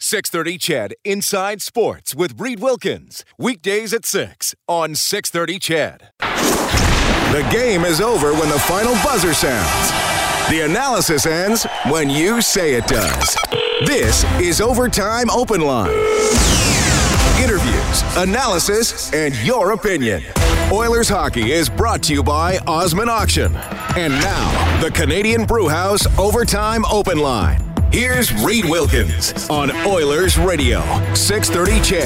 630 CHED Inside Sports with Reed Wilkins. Weekdays at 6 on 630 CHED. The game is over when the final buzzer sounds. The analysis ends when you say it does. This is Overtime Open Line. Interviews, analysis, and your opinion. Oilers hockey is brought to you by Osman Auction. And now, the Canadian Brewhouse Overtime Open Line. Here's Reed Wilkins on Oilers Radio, 630 CHED.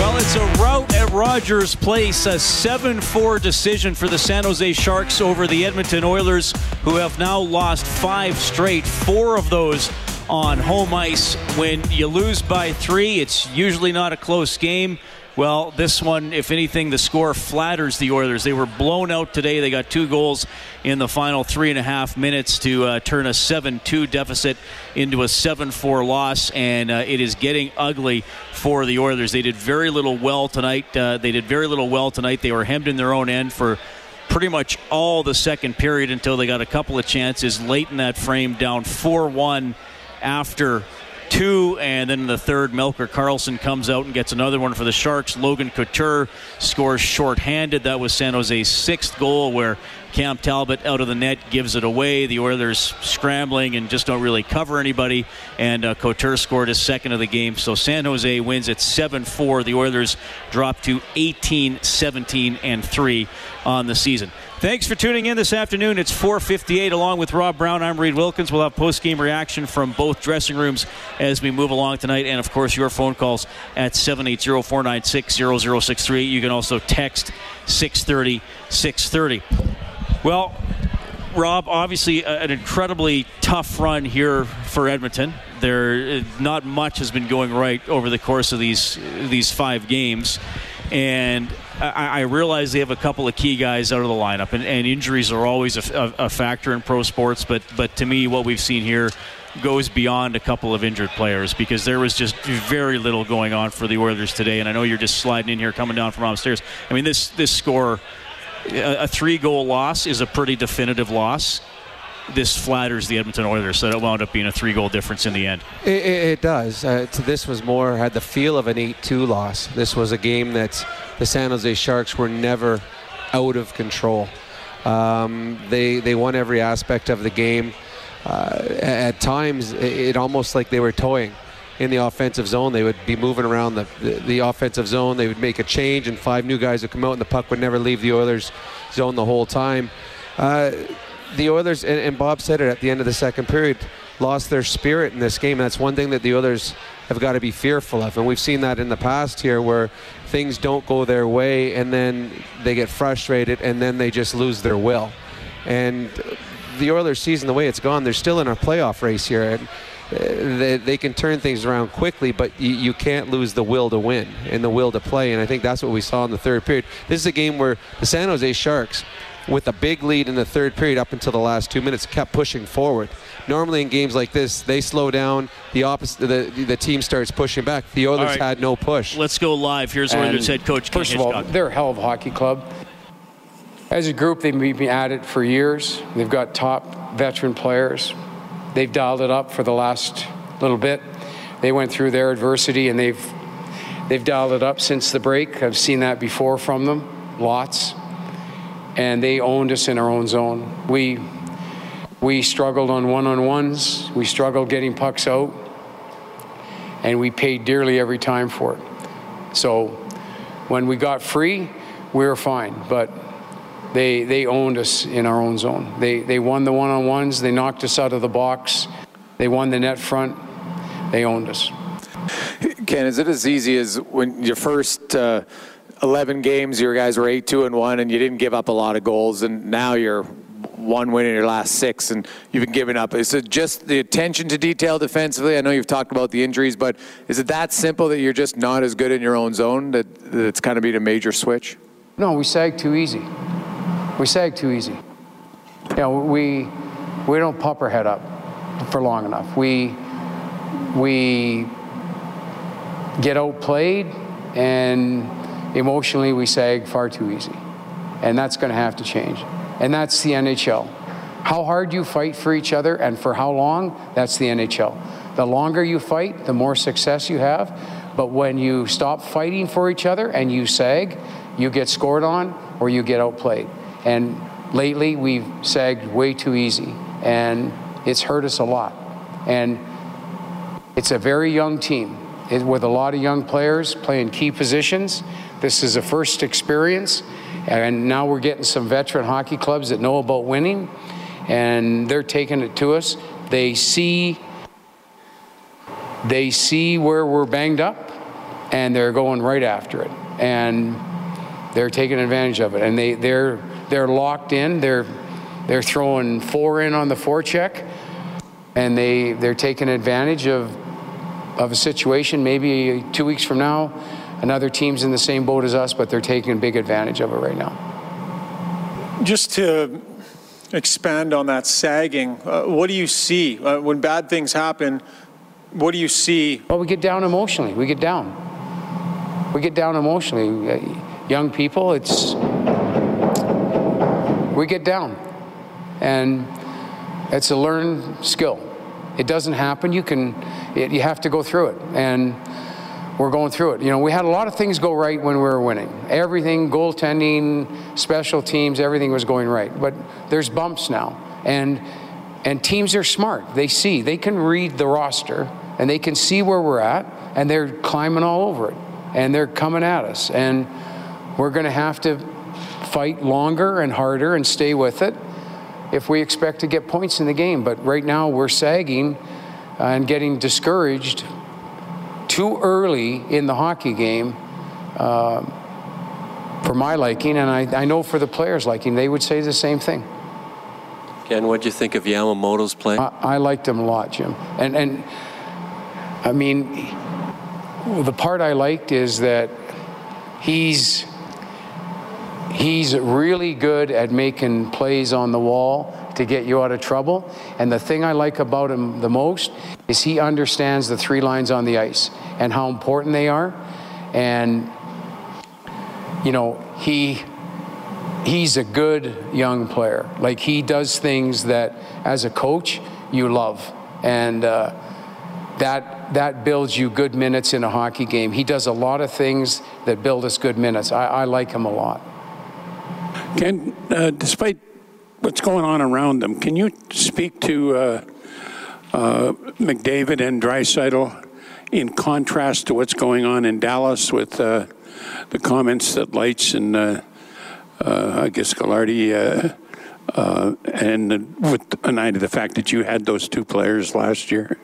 Well, it's a rout at Rogers Place, a 7 4 decision for the San Jose Sharks over the Edmonton Oilers, who have now lost five straight, four of those on home ice. When you lose by three, it's usually not a close game. Well, this one, if anything, the score flatters the Oilers. They were blown out today. They got two goals in the final three and a half minutes to uh, turn a 7 2 deficit into a 7 4 loss, and uh, it is getting ugly for the Oilers. They did very little well tonight. Uh, they did very little well tonight. They were hemmed in their own end for pretty much all the second period until they got a couple of chances late in that frame, down 4 1 after two, and then in the third, Melker Karlsson comes out and gets another one for the Sharks. Logan Couture scores shorthanded. That was San Jose's sixth goal, where Cam Talbot out of the net gives it away. The Oilers scrambling and just don't really cover anybody. And uh, Couture scored his second of the game. So San Jose wins at 7 4. The Oilers drop to 18 17 and 3 on the season. Thanks for tuning in this afternoon. It's 4:58. Along with Rob Brown, I'm Reed Wilkins. We'll have post-game reaction from both dressing rooms as we move along tonight, and of course your phone calls at 780-496-0063. You can also text 630 630. Well, Rob, obviously an incredibly tough run here for Edmonton. There, not much has been going right over the course of these these five games, and I, I, realize they have a couple of key guys out of the lineup, and, and injuries are always a, a, a, factor in pro sports. But but to me, what we've seen here goes beyond a couple of injured players because there was just very little going on for the Oilers today. And I know you're just sliding in here, coming down from upstairs. I mean, this this score, a, a three goal loss, is a pretty definitive loss this flatters the Edmonton Oilers, so it wound up being a three-goal difference in the end. It, it does. Uh, this was more had the feel of an 8-2 loss. This was a game that the San Jose Sharks were never out of control. Um, they they won every aspect of the game. Uh, at times, it, almost like they were toying in the offensive zone. They would be moving around the, the, the, offensive zone. They would make a change, and five new guys would come out, and the puck would never leave the Oilers' zone the whole time. Uh, the Oilers, and, and, Bob said it at the end of the second period, lost their spirit in this game. That's one thing that the Oilers have got to be fearful of. And we've seen that in the past here where things don't go their way and then they get frustrated and then they just lose their will. And the Oilers season, the way it's gone, they're still in a playoff race here. And, uh, they, they, can turn things around quickly, but you, you, can't lose the will to win and the will to play. And I think that's what we saw in the third period. This is a game where the San Jose Sharks with a big lead in the third period up until the last two minutes, kept pushing forward. Normally in games like this, they slow down. The opposite, the, the team starts pushing back. The Oilers right. had no push. Let's go live. Here's and Oilers head coach. First of all, they're a hell of a hockey club. As a group, they've been at it for years. They've got top veteran players. They've dialed it up for the last little bit. They went through their adversity and they've they've dialed it up since the break. I've seen that before from them, lots and they owned us in our own zone. We we struggled on one-on-ones. We struggled getting pucks out, and we paid dearly every time for it. So when we got free, we were fine, but they they owned us in our own zone. They they won the one-on-ones. They knocked us out of the box. They won the net front. They owned us. Ken, is it as easy as when your first? Uh 11 games, your guys were 8 2 and 1, and you didn't give up a lot of goals, and now you're one win in your last six, and you've been giving up. Is it just the attention to detail defensively? I know you've talked about the injuries, but is it that simple that you're just not as good in your own zone that, it's kind of been a major switch? No, we sag too easy. We sag too easy. You know, we we don't pop our head up for long enough. We we get outplayed and emotionally we sag far too easy. And that's going to have to change. And that's the NHL. How hard you fight for each other and for how long, that's the NHL. The longer you fight, the more success you have. But when you stop fighting for each other and you sag, you get scored on or you get outplayed. And lately, we've sagged way too easy. And it's hurt us a lot. And it's a very young team with a lot of young players playing key positions. This is a first experience, and now we're getting some veteran hockey clubs that know about winning, and they're taking it to us. They see they see where we're banged up, and they're going right after it, and they're taking advantage of it, and they they're they're locked in. They're they're throwing four in on the forecheck, and they they're taking advantage of of a situation. Maybe two weeks from now, another team's in the same boat as us, but they're taking big advantage of it right now. Just to expand on that sagging, uh, what do you see uh, when bad things happen? What do you see? Well, we get down emotionally. We get down. We get down emotionally. Uh, young people, it's we get down, and it's a learned skill. It doesn't happen. You can, it, you have to go through it, and we're going through it. You know, we had a lot of things go right when we were winning. Everything, goaltending, special teams, everything was going right. But there's bumps now, and and teams are smart. They see, they can read the roster, and they can see where we're at, and they're climbing all over it, and they're coming at us, and we're going to have to fight longer and harder and stay with it if we expect to get points in the game. But right now we're sagging and getting discouraged too early in the hockey game uh, for my liking, and I, I know for the players' liking, they would say the same thing. Ken, what do you think of Yamamoto's play? I, I liked him a lot, Jim. And, and I mean, the part I liked is that he's he's really good at making plays on the wall to get you out of trouble. And the thing I like about him the most is he understands the three lines on the ice and how important they are. And you know, he he's a good young player. Like he does things that as a coach you love. And uh, that that builds you good minutes in a hockey game. He does a lot of things that build us good minutes. I, I like him a lot. Ken, uh, despite what's going on around them, can you speak to uh, uh, McDavid and Draisaitl in contrast to what's going on in Dallas with uh, the comments that Lites and uh, uh, I guess Gaglardi and with an eye to the fact that you had those two players last year?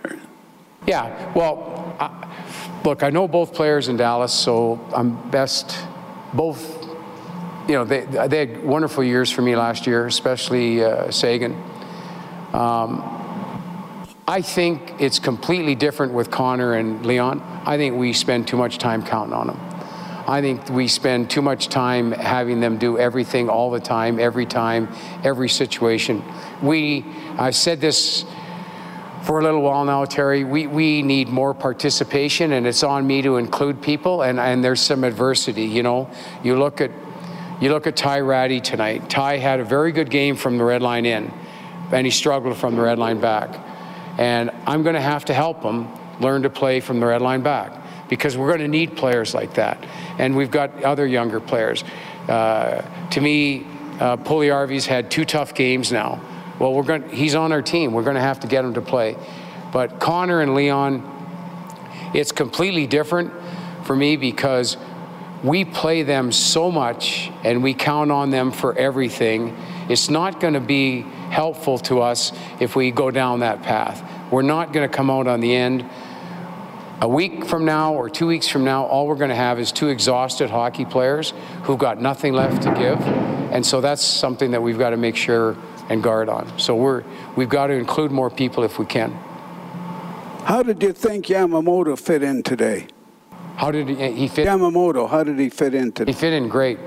Yeah, well, I, look, I know both players in Dallas, so I'm best both you know, they, they had wonderful years for me last year, especially uh, Seguin. Um, I think it's completely different with Connor and Leon. I think we spend too much time counting on them. I think we spend too much time having them do everything all the time, every time, every situation. We, I've said this for a little while now, Terry, we, we need more participation, and it's on me to include people, and, and there's some adversity. You know, you look at you look at Ty Rattie tonight. Ty had a very good game from the red line in, and he struggled from the red line back. And I'm going to have to help them learn to play from the red line back because we're going to need players like that. And we've got other younger players. Uh, to me, uh, had two tough games now. Well, we're going. He's on our team. We're going to have to get him to play. But Connor and Leon, it's completely different for me because we play them so much and we count on them for everything. It's not going to be helpful to us if we go down that path. We're not going to come out on the end. A week from now or two weeks from now, all we're going to have is two exhausted hockey players who've got nothing left to give. And so that's something that we've got to make sure and guard on. So we're we've got to include more people if we can. How did you think Yamamoto fit in today? How did he, he fit? Yamamoto, how did he fit in today? He fit in great.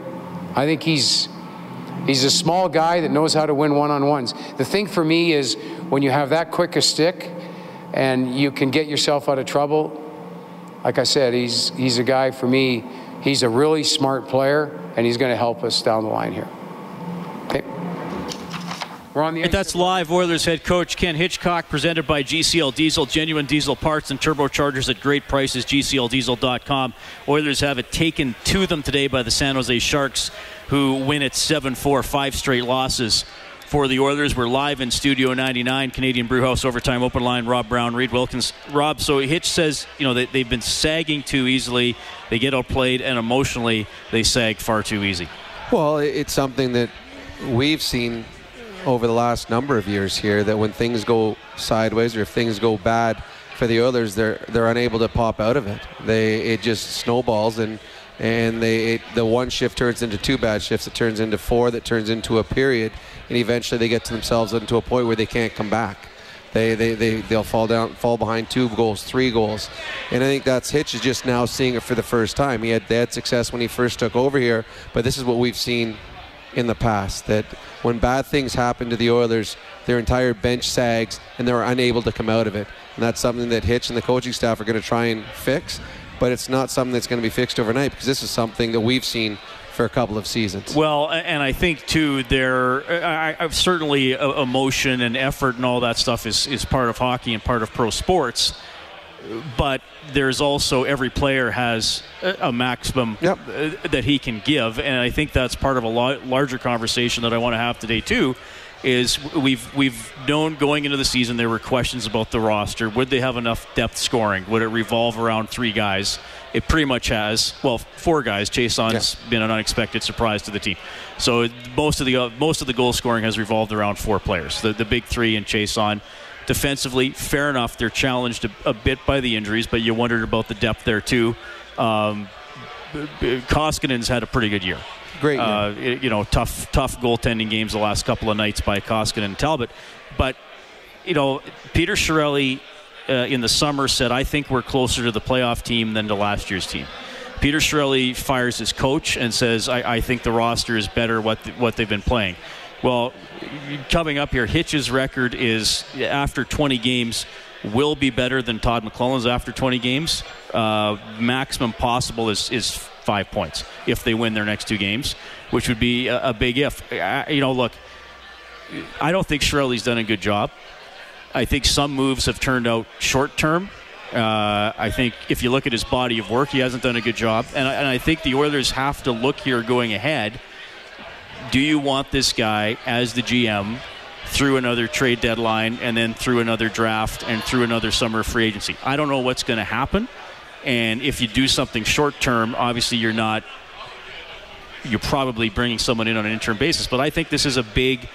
I think he's he's a small guy that knows how to win one-on-ones. The thing for me is when you have that quick a stick and you can get yourself out of trouble. Like I said, he's he's a guy for me. He's a really smart player, and he's going to help us down the line here. Okay. We're on the And that's live Oilers head coach Ken Hitchcock, presented by GCL Diesel, genuine diesel parts and turbochargers at great prices. GCLDiesel.com. Oilers have it taken to them today by the San Jose Sharks, who win at 7-4, five straight losses for the Oilers. We're live in Studio 99, Canadian Brewhouse Overtime Open Line. Rob Brown, Reed Wilkins. Rob, so Hitch says you know they, they've been sagging too easily. They get outplayed, and emotionally they sag far too easy. Well, it's something that we've seen over the last number of years here that when things go sideways or if things go bad for the Oilers, they're they're unable to pop out of it. They it just snowballs and and they it, the one shift turns into two bad shifts. It turns into four. That turns into a period, and eventually they get to themselves into a point where they can't come back. They, they, they, they'll fall down, fall behind two goals, three goals. And I think that's Hitch is just now seeing it for the first time. He had, they had success when he first took over here, but this is what we've seen in the past that when bad things happen to the Oilers, their entire bench sags and they're unable to come out of it. And that's something that Hitch and the coaching staff are going to try and fix, but it's not something that's going to be fixed overnight because this is something that we've seen for a couple of seasons. Well, and I think too, there uh, I, I, certainly uh, emotion and effort and all that stuff is is part of hockey and part of pro sports. But there's also every player has a maximum yep. that he can give, and I think that's part of a larger conversation that I want to have today too. Is we've we've known going into the season there were questions about the roster. Would they have enough depth scoring? Would it revolve around three guys? It pretty much has. Well, four guys. Chase Chiasson's yeah. been an unexpected surprise to the team. So most of the uh, most of the goal scoring has revolved around four players. The the big three and Chiasson. Defensively, fair enough. They're challenged a, a, bit by the injuries, but you wondered about the depth there too. Um, Koskinen's had a pretty good year. Great. Uh, you know, tough, tough goaltending games the last couple of nights by Koskinen and Talbot. But, you know, Peter Chiarelli uh, in the summer said, I think we're closer to the playoff team than to last year's team. Peter Chiarelli fires his coach and says, I, I think the roster is better what, th- what they've been playing. Well, coming up here, Hitch's record is after 20 games will be better than Todd McLellan's after 20 games. Uh, maximum possible is, is five points if they win their next two games, which would be a, a big if. I, you know, look, I don't think Chiarelli's done a good job. I think some moves have turned out short term. Uh, I think if you look at his body of work, he hasn't done a good job. And I, and I think the Oilers have to look here going ahead – do you want this guy as the GM through another trade deadline and then through another draft and through another summer free agency? I don't know what's going to happen. And if you do something short term, obviously you're not, you're probably bringing someone in on an interim basis. But I think this is a big,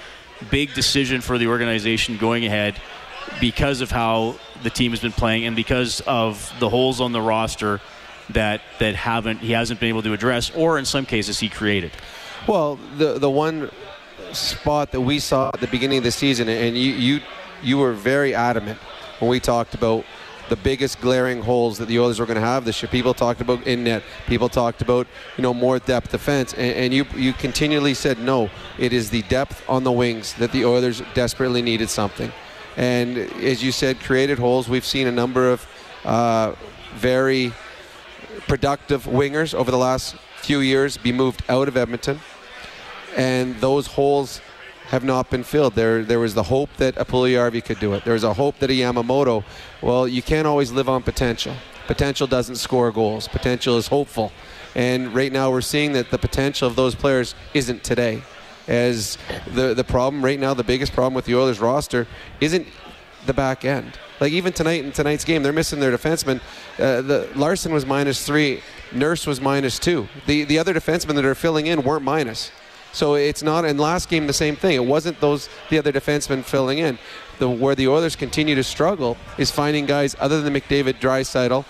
big decision for the organization going ahead because of how the team has been playing and because of the holes on the roster that that haven't he hasn't been able to address or in some cases he created. Well, the the one spot that we saw at the beginning of the season, and you you you were very adamant when we talked about the biggest glaring holes that the Oilers were going to have this year. People talked about in net. People talked about you know more depth defense, and, and, you you continually said no. It is the depth on the wings that the Oilers desperately needed something, and as you said, created holes. We've seen a number of uh, very productive wingers over the last few years be moved out of Edmonton, and those holes have not been filled. There, there was the hope that a Puljujarvi could do it. There was a hope that a Yamamoto. Well, you can't always live on potential. Potential doesn't score goals. Potential is hopeful, and right now we're seeing that the potential of those players isn't today. As the the problem right now, the biggest problem with the Oilers roster isn't the back end. Like even tonight in tonight's game, they're missing their defenseman. Uh, the Larsson was minus three. Nurse was minus two. The the other defensemen that are filling in weren't minus. So it's not. In last game, the same thing. It wasn't those the other defensemen filling in. The where the Oilers continue to struggle is finding guys other than McDavid, Draisaitl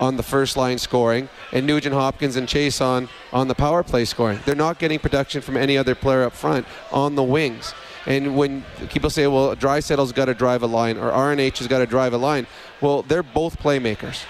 on the first line scoring, and Nugent Hopkins and Chase on on the power play scoring. They're not getting production from any other player up front on the wings. And when people say, well, Draisaitl's got to drive a line or RNH has got to drive a line, well, they're both playmakers.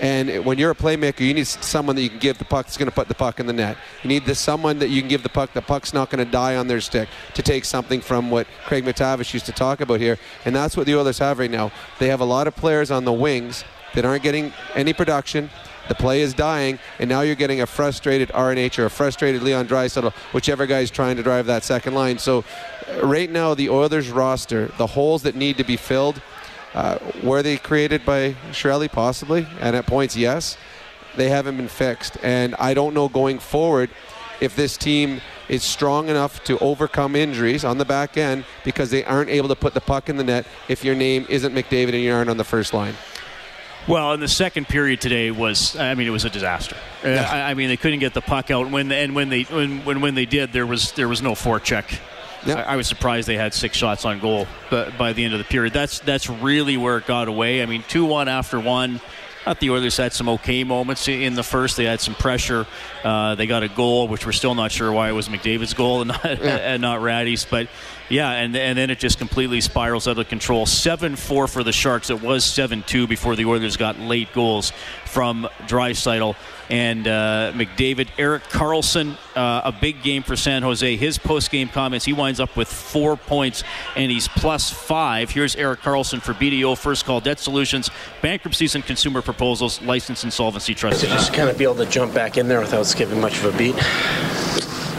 And when you're a playmaker, you need someone that you can give the puck that's going to put the puck in the net. You need this someone that you can give the puck. The puck's not going to die on their stick. To take something from what Craig MacTavish used to talk about here, and that's what the Oilers have right now. They have a lot of players on the wings that aren't getting any production. The play is dying, and now you're getting a frustrated RNH or a frustrated Leon Draisaitl, whichever guy's trying to drive that second line. So, uh, right now, the Oilers roster, the holes that need to be filled uh, were they created by Chiarelli? Possibly. And at points, yes. They haven't been fixed. And I don't know going forward if this team is strong enough to overcome injuries on the back end because they aren't able to put the puck in the net if your name isn't McDavid and you aren't on the first line. Well, in the second period today was, I mean, it was a disaster. Yeah. I, I, mean, they couldn't get the puck out. When and when they when, when when they did, there was there was no forecheck Yep. I, I, was surprised they had six shots on goal but by the end of the period. That's that's really where it got away. I mean, 2 1 after one. Thought the Oilers had some okay moments in the first. They had some pressure. Uh, they got a goal, which we're still not sure why it was McDavid's goal and not, yeah. and not Rattie's. But yeah, and and then it just completely spirals out of control. Seven four for the Sharks. It was seven two before the Oilers got late goals from Draisaitl and uh, McDavid. Erik Karlsson, uh, a big game for San Jose. His post game comments, he winds up with four points and he's plus five. Here's Erik Karlsson for BDO First Call Debt Solutions, bankruptcies and consumer proposals, license insolvency trust. Just kind of be able to jump back in there without skipping much of a beat.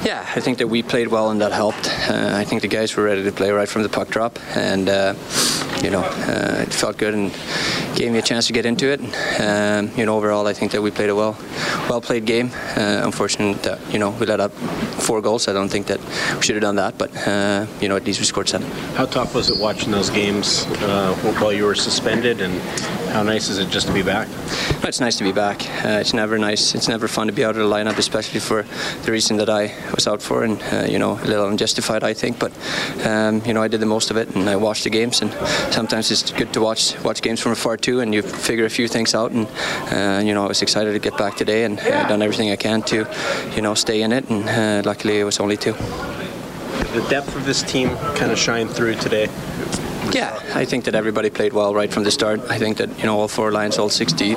Yeah, I think that we played well and that helped. Uh, I think the guys were ready to play right from the puck drop, and uh, you know uh, it felt good and gave me a chance to get into it. Um, you know, overall, I think that we played a well, well played game. Uh, unfortunate that you know we let up four goals. I don't think that we should have done that, but uh, you know at least we scored seven. How tough was it watching those games uh, while you were suspended, and how nice is it just to be back? It's nice to be back. it's never nice. It's never fun to be out of the lineup, especially for the reason that I was out for, and uh, you know a little unjustified, I think. But um, you know I did the most of it, and I watched the games. And sometimes it's good to watch watch games from afar too, and you figure a few things out. And uh, you know I was excited to get back today, and uh, done everything I can to you know stay in it. And uh, luckily it was only two. The depth of this team kind of shined through today. Yeah, I think that everybody played well right from the start. I think that you know all four lines, all 60,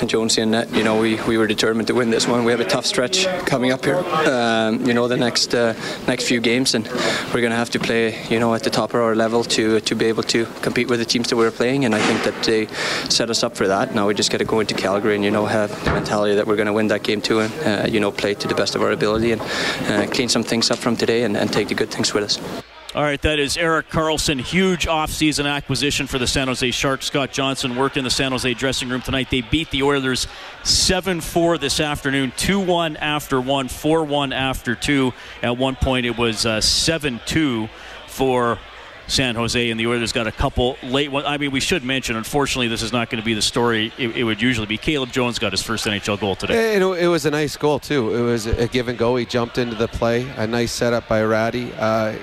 and Jonesy and net. You know we, we were determined to win this one. We have a tough stretch coming up here. Um, you know the next uh, next few games, and we're going to have to play you know at the top of our level to to be able to compete with the teams that we're playing. And I think that they set us up for that. Now we just got to go into Calgary and you know have the mentality that we're going to win that game too, and uh, you know play to the best of our ability and uh, clean some things up from today and, and take the good things with us. All right, that is Erik Karlsson. Huge offseason acquisition for the San Jose Sharks. Scott Johnson worked in the San Jose dressing room tonight. They beat the Oilers 7 4 this afternoon, 2 1 after 1, 4 1 after 2. At one point, it was uh, 7 uh, 2 for San Jose, and the Oilers got a couple late ones. I mean, we should mention, unfortunately, this is not going to be the story it, it, would usually be. Caleb Jones got his first NHL goal today. It, it, was a nice goal, too. It was a give and go. He jumped into the play. A nice setup by Rattie. Uh,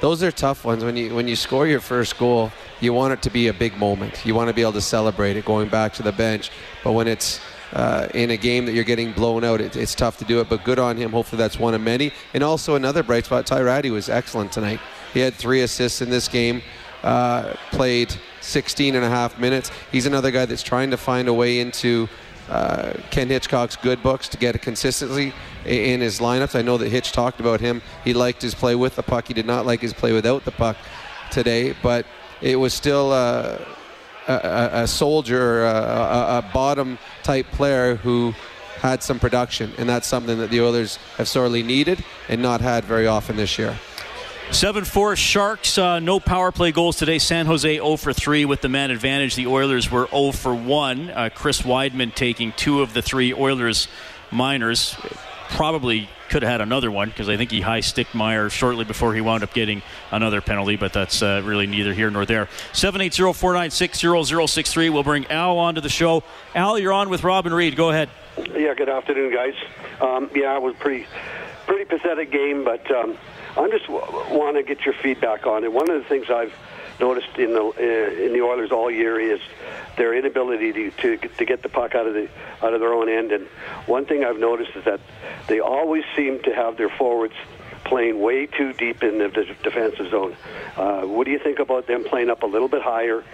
those are tough ones. When you when you score your first goal, you want it to be a big moment. You want to be able to celebrate it going back to the bench. But when it's uh, in a game that you're getting blown out, it, it's tough to do it. But good on him. Hopefully that's one of many. And also another bright spot. Ty Rattie was excellent tonight. He had three assists in this game. Uh, played 16 and a half minutes. He's another guy that's trying to find a way into uh, Ken Hitchcock's good books to get a consistency in his lineups. I know that Hitch talked about him. He liked his play with the puck. He did not like his play without the puck today, but it was still uh, a, a, soldier, a, a bottom type player who had some production, and that's something that the Oilers have sorely needed and not had very often this year. 7 4 Sharks, uh, no power play goals today. San Jose 0 for 3 with the man advantage. The Oilers were 0 for 1. Uh, Chris Wideman taking two of the three Oilers minors. Probably could have had another one because I think he high sticked Meier shortly before he wound up getting another penalty, but that's uh, really neither here nor there. 780 496 0063. We'll bring Al onto the show. Al, you're on with Robin Reed. Go ahead. Yeah, good afternoon, guys. Um, yeah, it was pretty, pretty pathetic game, but. Um, I just w- want to get your feedback on it. One of the things I've noticed in the uh, in the Oilers all year is their inability to, to to get the puck out of the out of their own end. And one thing I've noticed is that they always seem to have their forwards playing way too deep in the de- defensive zone. Uh, what do you think about them playing up a little bit higher?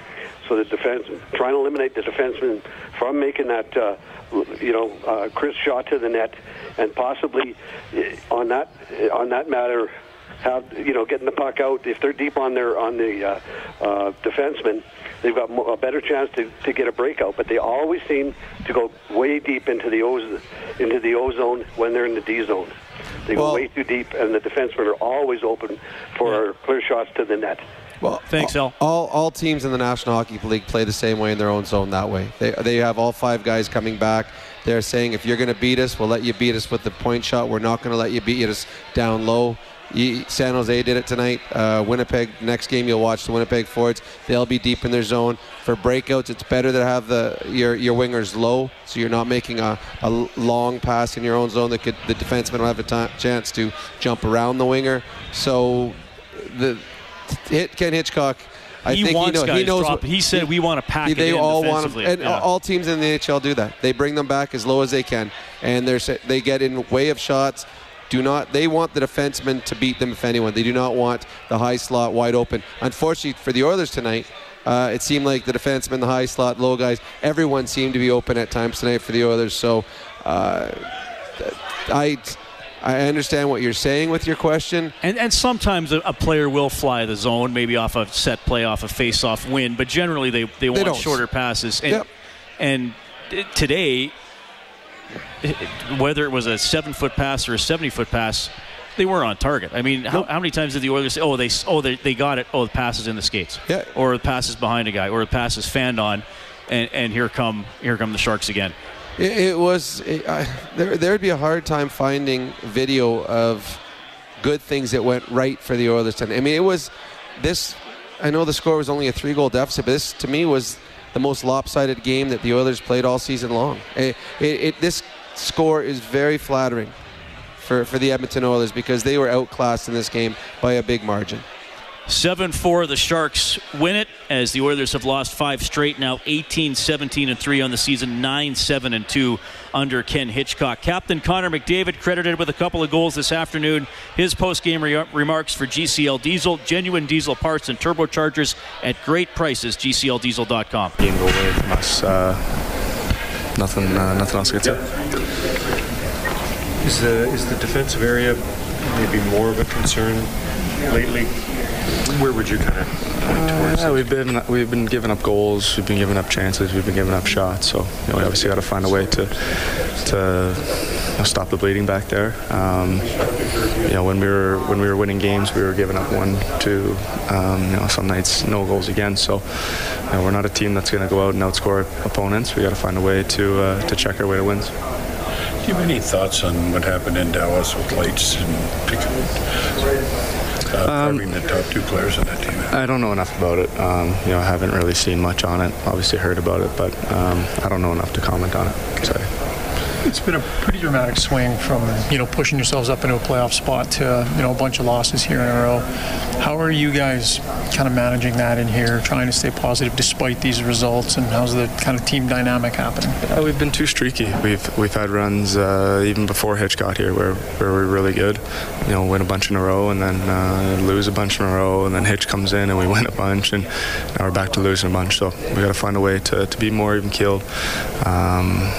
So the defense, trying to eliminate the defenseman from making that, uh, you know, uh, crisp shot to the net, and possibly uh, on that on that matter, have you know getting the puck out if they're deep on their on the uh, uh, defenseman, they've got mo- a better chance to, to get a breakout. But they always seem to go way deep into the O into the O zone when they're in the D zone. They go way too deep, and the defensemen are always open for clear shots to the net. Well, Thanks, all, all all teams in the National Hockey League play the same way in their own zone that way. They they have all five guys coming back. They're saying if you're going to beat us, we'll let you beat us with the point shot. We're not going to let you beat us down low. San Jose did it tonight. Uh, Winnipeg. Next game, you'll watch the Winnipeg forwards. They'll be deep in their zone for breakouts. It's better to have the your your wingers low, so you're not making a, a long pass in your own zone that could the defenseman will have a t- chance to jump around the winger. So the hit Ken Hitchcock. I He think wants he, know, guys he knows. drop- what- he said we want to pack they all want them, and Yeah. all teams in the NHL do that. They bring them back as low as they can, and they're they get in way of shots. Do not they want the defenseman to beat them if anyone? They do not want the high slot wide open. Unfortunately for the Oilers tonight, uh, it seemed like the defenseman, the high slot, low guys, everyone seemed to be open at times tonight for the Oilers. So, uh, I. I understand what you're saying with your question. And, and sometimes a, a player will fly the zone, maybe off a set play, off a face-off win, but generally they, they want don't. shorter passes. And, Yep. and today, whether it was a seven-foot pass or a 70-foot pass, they were on target. I mean, how, how many times did the Oilers say, "Oh, they oh they, they got it. Oh, the pass is in the skates." Yeah. Or the pass is behind a guy, or the pass is fanned on, and, and here come here come the Sharks again. It, it was it, I, there. There'd be a hard time finding video of good things that went right for the Oilers tonight. I mean, it was this. I know the score was only a three-goal deficit, but this to me was the most lopsided game that the Oilers played all season long. It, it, it, this score is very flattering for, for the Edmonton Oilers because they were outclassed in this game by a big margin. 7 4, the Sharks win it as the Oilers have lost five straight, now 18 17 and 3 on the season, 9 7 and 2 under Ken Hitchcock. Captain Connor McDavid credited with a couple of goals this afternoon. His post game re- remarks for GCL Diesel, genuine diesel parts and turbochargers at great prices, GCLDiesel.com. Game go away from us. Uh, nothing, uh, nothing else to get. Is the is the defensive area maybe more of a concern lately? Where would you kind of point towards? Yeah, we've been we've been giving up goals, we've been giving up chances, we've been giving up shots. So you know, we obviously got to find a way to to you know, stop the bleeding back there. Um, you know, when we were when we were winning games, we were giving up one, two. Um, you know, some nights no goals again. So you know, we're not a team that's going to go out and outscore opponents. We got to find a way to uh, to check our way to wins. Do you have any thoughts on what happened in Dallas with Lites and Pickett? Uh, having the top two players on that team. I don't know enough about it. Um, you know, I haven't really seen much on it. Obviously heard about it, but um, I don't know enough to comment on it. Sorry. It's been a pretty dramatic swing from you know pushing yourselves up into a playoff spot to you know a bunch of losses here in a row. How are you guys kind of managing that in here, trying to stay positive despite these results, and how's the kind of team dynamic happening? Uh, we've been too streaky. We've we've had runs uh, even before Hitch got here where, where we're really good. You know, win a bunch in a row and then uh, lose a bunch in a row, and then Hitch comes in and we win a bunch, and now we're back to losing a bunch. So we got to find a way to, to be more even keeled. Um,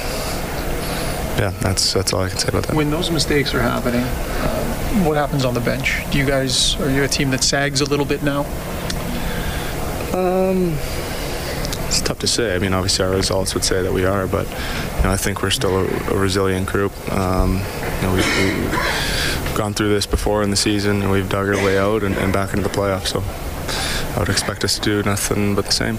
yeah, that's that's all I can say about that. When those mistakes are happening, uh, what happens on the bench? Do you guys are you a team that sags a little bit now? Um, it's tough to say. I mean, obviously our results would say that we are, but you know, I think we're still a, a resilient group. Um, you know, we've, we've gone through this before in the season, and we've dug our way out and, and back into the playoffs. So I would expect us to do nothing but the same.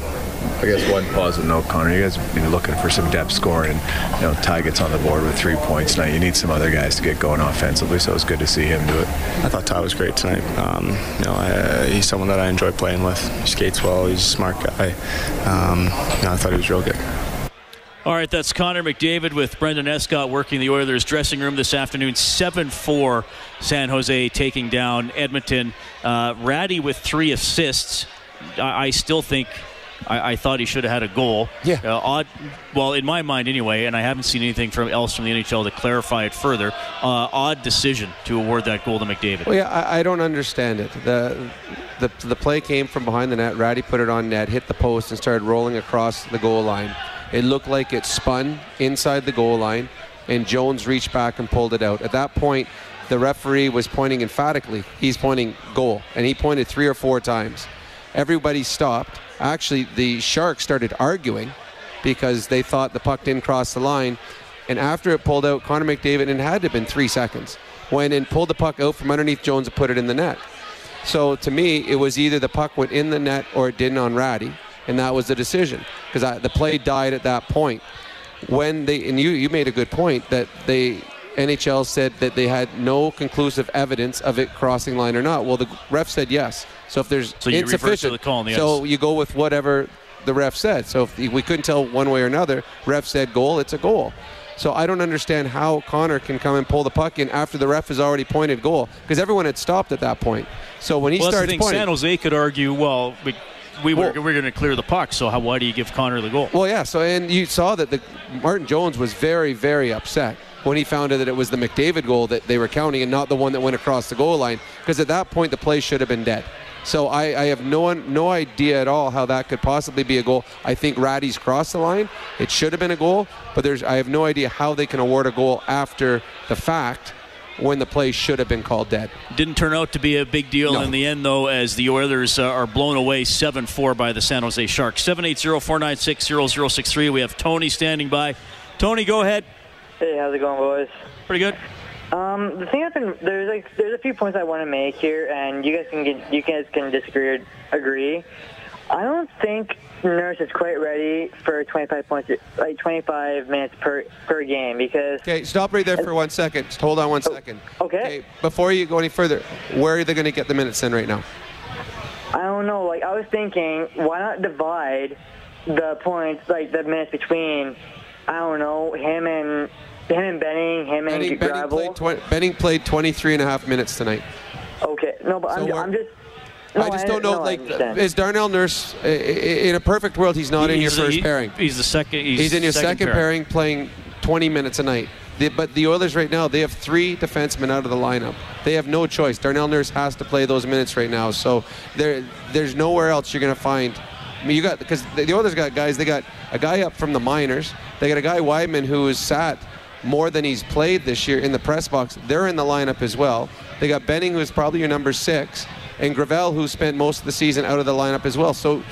I guess one positive note, Connor, you guys be looking for some depth scoring. You know, Ty gets on the board with three points tonight. You need some other guys to get going offensively, so it was good to see him do it. I thought Ty was great tonight. Um, you know, I, he's someone that I enjoy playing with. He skates well. He's a smart guy. Um, you know, I thought he was real good. All right, that's Connor McDavid with Brendan Escott working the Oilers dressing room this afternoon. 7 4 San Jose taking down Edmonton. Uh, Rattie with three assists. I, I still think. I, I, thought he should have had a goal. Yeah. Uh, odd. Well, in my mind, anyway, and I haven't seen anything from else from the NHL to clarify it further. Uh, odd decision to award that goal to McDavid. Well, yeah, I, I, don't understand it. The, the the play came from behind the net. Rattie put it on net, hit the post, and started rolling across the goal line. It looked like it spun inside the goal line, and Jones reached back and pulled it out. At that point, the referee was pointing emphatically. He's pointing goal, and he pointed three or four times. Everybody stopped actually the Sharks started arguing because they thought the puck didn't cross the line. And after it pulled out, Connor McDavid, and it had to have been three seconds, went and pulled the puck out from underneath Jones and put it in the net. So to me, it was either the puck went in the net or it didn't on Rattie, and that was the decision because the play died at that point. When they and you you made a good point that they NHL said that they had no conclusive evidence of it crossing line or not. Well, the ref said yes. So if there's so insufficient, the call the so you go with whatever the ref said. So if we couldn't tell one way or another, ref said goal, it's a goal. So I don't understand how Connor can come and pull the puck in after the ref has already pointed goal because everyone had stopped at that point. So when he well, starts pointing, San Jose could argue, well, we, we were Well- we're going to clear the puck, so how, why do you give Connor the goal? Well, yeah. So and you saw that the Martin Jones was very, very upset when he found out that it was the McDavid goal that they were counting and not the one that went across the goal line. Because at that point, the play should have been dead. So I, I have no no idea at all how that could possibly be a goal. I think Rattie's crossed the line. It should have been a goal, but there's I have no idea how they can award a goal after the fact when the play should have been called dead. Didn't turn out to be a big deal No. in the end, though, as the Oilers uh, are blown away 7 4 by the San Jose Sharks. 780 496 0063. We have Tony standing by. Tony, go ahead. Hey, how's it going, boys? Pretty good. Um, the thing I've been there's like there's a few points I want to make here, and you guys can get you guys can disagree or agree. I don't think Nurse is quite ready for 25 points, like 25 minutes per per game, because Okay, stop right there for one second. Just hold on one second. okay. Before you go any further, where are they going to get the minutes in right now? I don't know. Like I was thinking, why not divide the points, like the minutes between, I don't know, him and him and Benning, him Benning, and Benning, Gravel. played twen- Benning played 23 and a half minutes tonight. Okay, no, but I'm, ju- I'm just. No, I just don't know. no, like, understand. is Darnell Nurse i- i- in a perfect world? He's not in your the- first he- pairing. He's the second. He's, He's, in your second second, pairing. pairing. playing 20 minutes a night. The, but the Oilers right now, they have three defensemen out of the lineup. They have no choice. Darnell Nurse has to play those minutes right now. So there, there's nowhere else you're going to find. I mean, you got because the, the Oilers got guys. They got a guy up from the minors. They got a guy Wideman who is sat more than he's played this year in the press box. They're in the lineup as well. They got Benning, who's probably your number six, and Gravel, who spent most of the season out of the lineup as well. So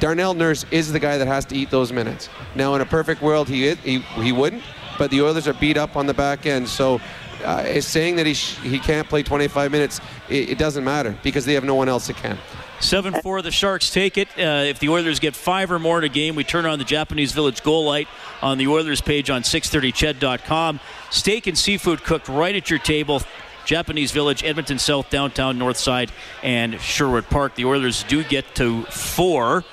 Darnell Nurse is the guy that has to eat those minutes. Now, in a perfect world, he he, he wouldn't, but the Oilers are beat up on the back end. So, uh, saying that he sh- he can't play 25 minutes, it, it doesn't matter because they have no one else that can. 7 4, the Sharks take it. Uh, if the Oilers get five or more in a game, we turn on the Japanese Village goal light on the Oilers page on 630ched.com. Steak and seafood cooked right at your table. Japanese Village, Edmonton South, downtown, North Side, and Sherwood Park. The Oilers do get to four.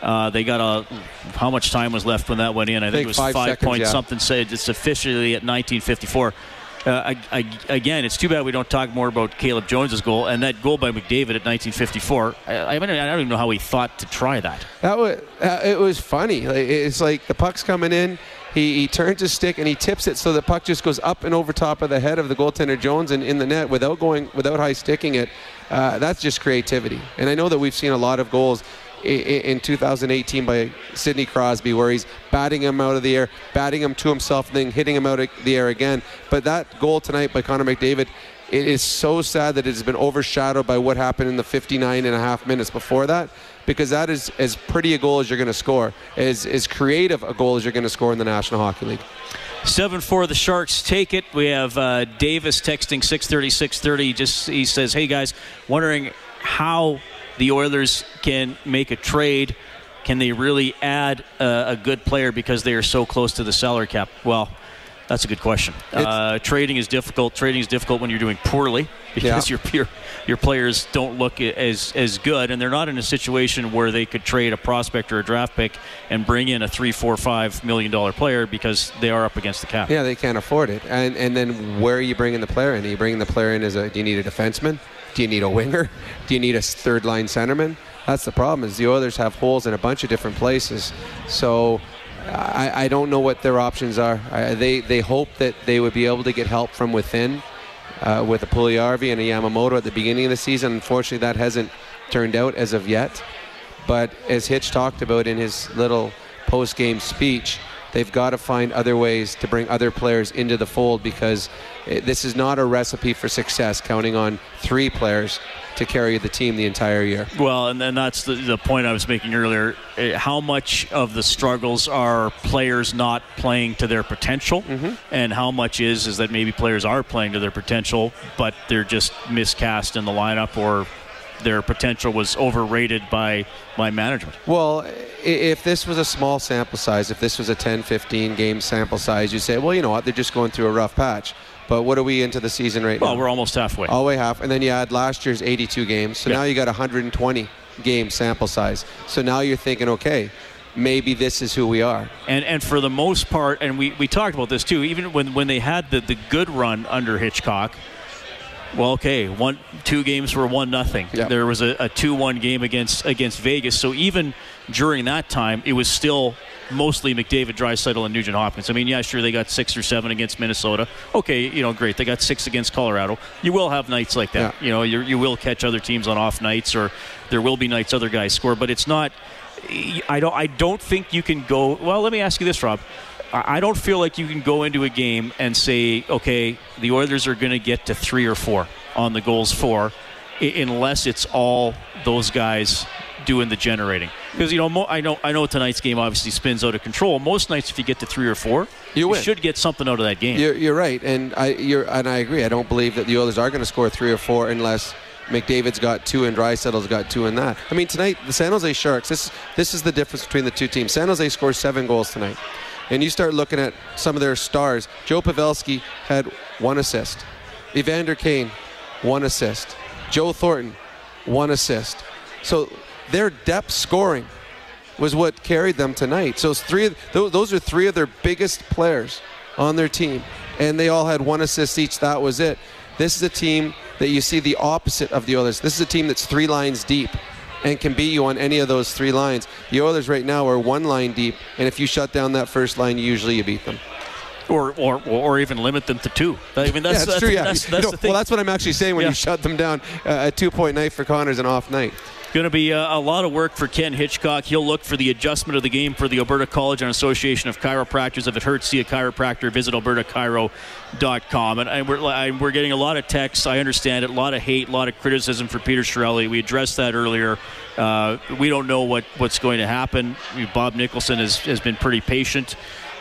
Uh, they got a. How much time was left when that went in? I, think, think it was five five, seconds, point yeah. something. Said it's officially at 1954. Uh, I, I, again, it's too bad we don't talk more about Caleb Jones's goal and that goal by McDavid at 1954. I, I, mean, I don't even know how he thought to try that. That was uh, it was funny. Like, It's like the puck's coming in. He, he turns his stick and he tips it so the puck just goes up and over top of the head of the goaltender Jones and in the net without going without high sticking it. Uh, that's just creativity. And I know that we've seen a lot of goals in 2018 by Sidney Crosby where he's batting him out of the air, batting him to himself, and then hitting him out of the air again. But that goal tonight by Connor McDavid, it is so sad that it has been overshadowed by what happened in the 59 and a half minutes before that because that is as pretty a goal as you're going to score, as, as creative a goal as you're going to score in the National Hockey League. 7 4, the Sharks take it. We have uh, Davis texting 630, 630. Just, he says, hey guys, wondering how the Oilers can make a trade. Can they really add uh, a good player because they are so close to the salary cap? Well, that's a good question. Uh, trading is difficult. Trading is difficult when you're doing poorly because Yeah. your, your your players don't look as as good, and they're not in a situation where they could trade a prospect or a draft pick and bring in a three, four, five million dollar player because they are up against the cap. Yeah, they can't afford it. And and then where are you bringing the player in? Are you bringing the player in as a? Do you need a defenseman? Do you need a winger? Do you need a third line centerman? That's the problem. Is the Oilers have holes in a bunch of different places. So I, I don't know what their options are. I, they they hope that they would be able to get help from within uh, with a Puljujarvi and a Yamamoto at the beginning of the season. Unfortunately, that hasn't turned out as of yet. But as Hitch talked about in his little post-game speech, they've got to find other ways to bring other players into the fold because it, this is not a recipe for success counting on three players to carry the team the entire year. Well, and then that's the, the point I was making earlier. Eh, How much of the struggles are players not playing to their potential, Mm-hmm. and how much is is that maybe players are playing to their potential, but they're just miscast in the lineup or their potential was overrated by by management. Well, if this was a small sample size, if this was a 10, 15 game sample size, you say, well, you know what, they're just going through a rough patch. But what are we into the season right Well, now? Well, we're almost halfway. All the way half, and then you add last year's 82 games, so Yeah. now you got 120 game sample size. So now you're thinking, okay, maybe this is who we are. And and for the most part, and we, we talked about this too. Even when, when they had the, the good run under Hitchcock, well, okay, one two games were one nothing. There was a, a two one game against against Vegas. So even during that time, it was still mostly McDavid, Draisaitl, and Nugent Hopkins. I mean, yeah, sure, they got six or seven against Minnesota. Okay, you know, great. They got six against Colorado. You will have nights like that. You know, you you will catch other teams on off nights, or there will be nights other guys score. But it's not. I don't. I don't think you can go. Well, let me ask you this, Rob. I don't feel like you can go into a game and say, okay, the Oilers are going to get to three or four on the goals for, i- unless it's all those guys doing the generating. Because you know, mo- I know, I know tonight's game obviously spins out of control. Most nights, if you get to three or four, You win. should get something out of that game. You're, you're right, and I you're, and I agree. I don't believe that the Oilers are going to score three or four unless McDavid's got two and Draisaitl's got two in that. I mean, tonight the San Jose Sharks. This this is the difference between the two teams. San Jose scores seven goals tonight, and you start looking at some of their stars. Joe Pavelski had one assist. Evander Kane, one assist. Joe Thornton, one assist. So their depth scoring was what carried them tonight. So three. of- Those are three of their biggest players on their team, and they all had one assist each. That was it. This is a team that you see the opposite of the others. This is a team that's three lines deep and can beat you on any of those three lines. The Oilers right now are one line deep, and if you shut down that first line, usually you beat them. Or, or, or even limit them to two. I mean, that's, yeah, that's, true. Yeah, that's, You know, the thing. well, that's what I'm actually saying when Yeah. you shut them down. Uh, a two-point night for Connors, an off night. Going to be a, a lot of work for Ken Hitchcock. He'll look for the adjustment of the game for the Alberta College and Association of Chiropractors. If it hurts, see a chiropractor. Visit albertachiro.com. And, and we're, I, we're getting a lot of texts. I understand it. A lot of hate, a lot of criticism for Peter Chiarelli. We addressed that earlier. Uh, we don't know what, what's going to happen. Bob Nicholson has, has been pretty patient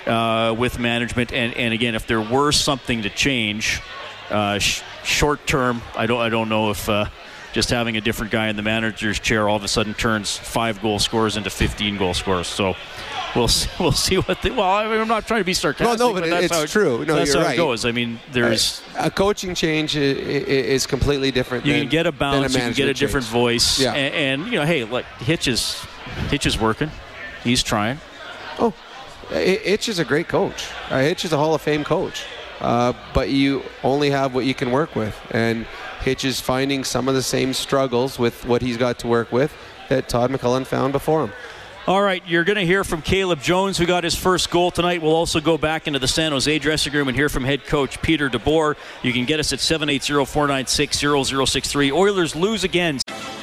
uh, with management. And, and again, if there were something to change, uh, sh- short term, I don't, I don't know if. Uh, just having a different guy in the manager's chair all of a sudden turns five goal scorers into 15 goal scorers. So we'll see, we'll see what they. Well, I mean, I'm not trying to be sarcastic. No, no, but that's it's how it- true. No, that's you're how right. it goes. I mean, there's a coaching change is completely different. you than, can get a than balance, you can get a different change. voice, Yeah. and, and you know, hey, like Hitch is Hitch is working, he's trying. Oh, Hitch is a great coach. Uh, Hitch is a Hall of Fame coach, uh, but you only have what you can work with, and Hitch is finding some of the same struggles with what he's got to work with that Todd McLellan found before him. All right, you're going to hear from Caleb Jones, who got his first goal tonight. We'll also go back into the San Jose dressing room and hear from head coach Peter DeBoer. You can get us at 780-496-0063. Oilers lose again.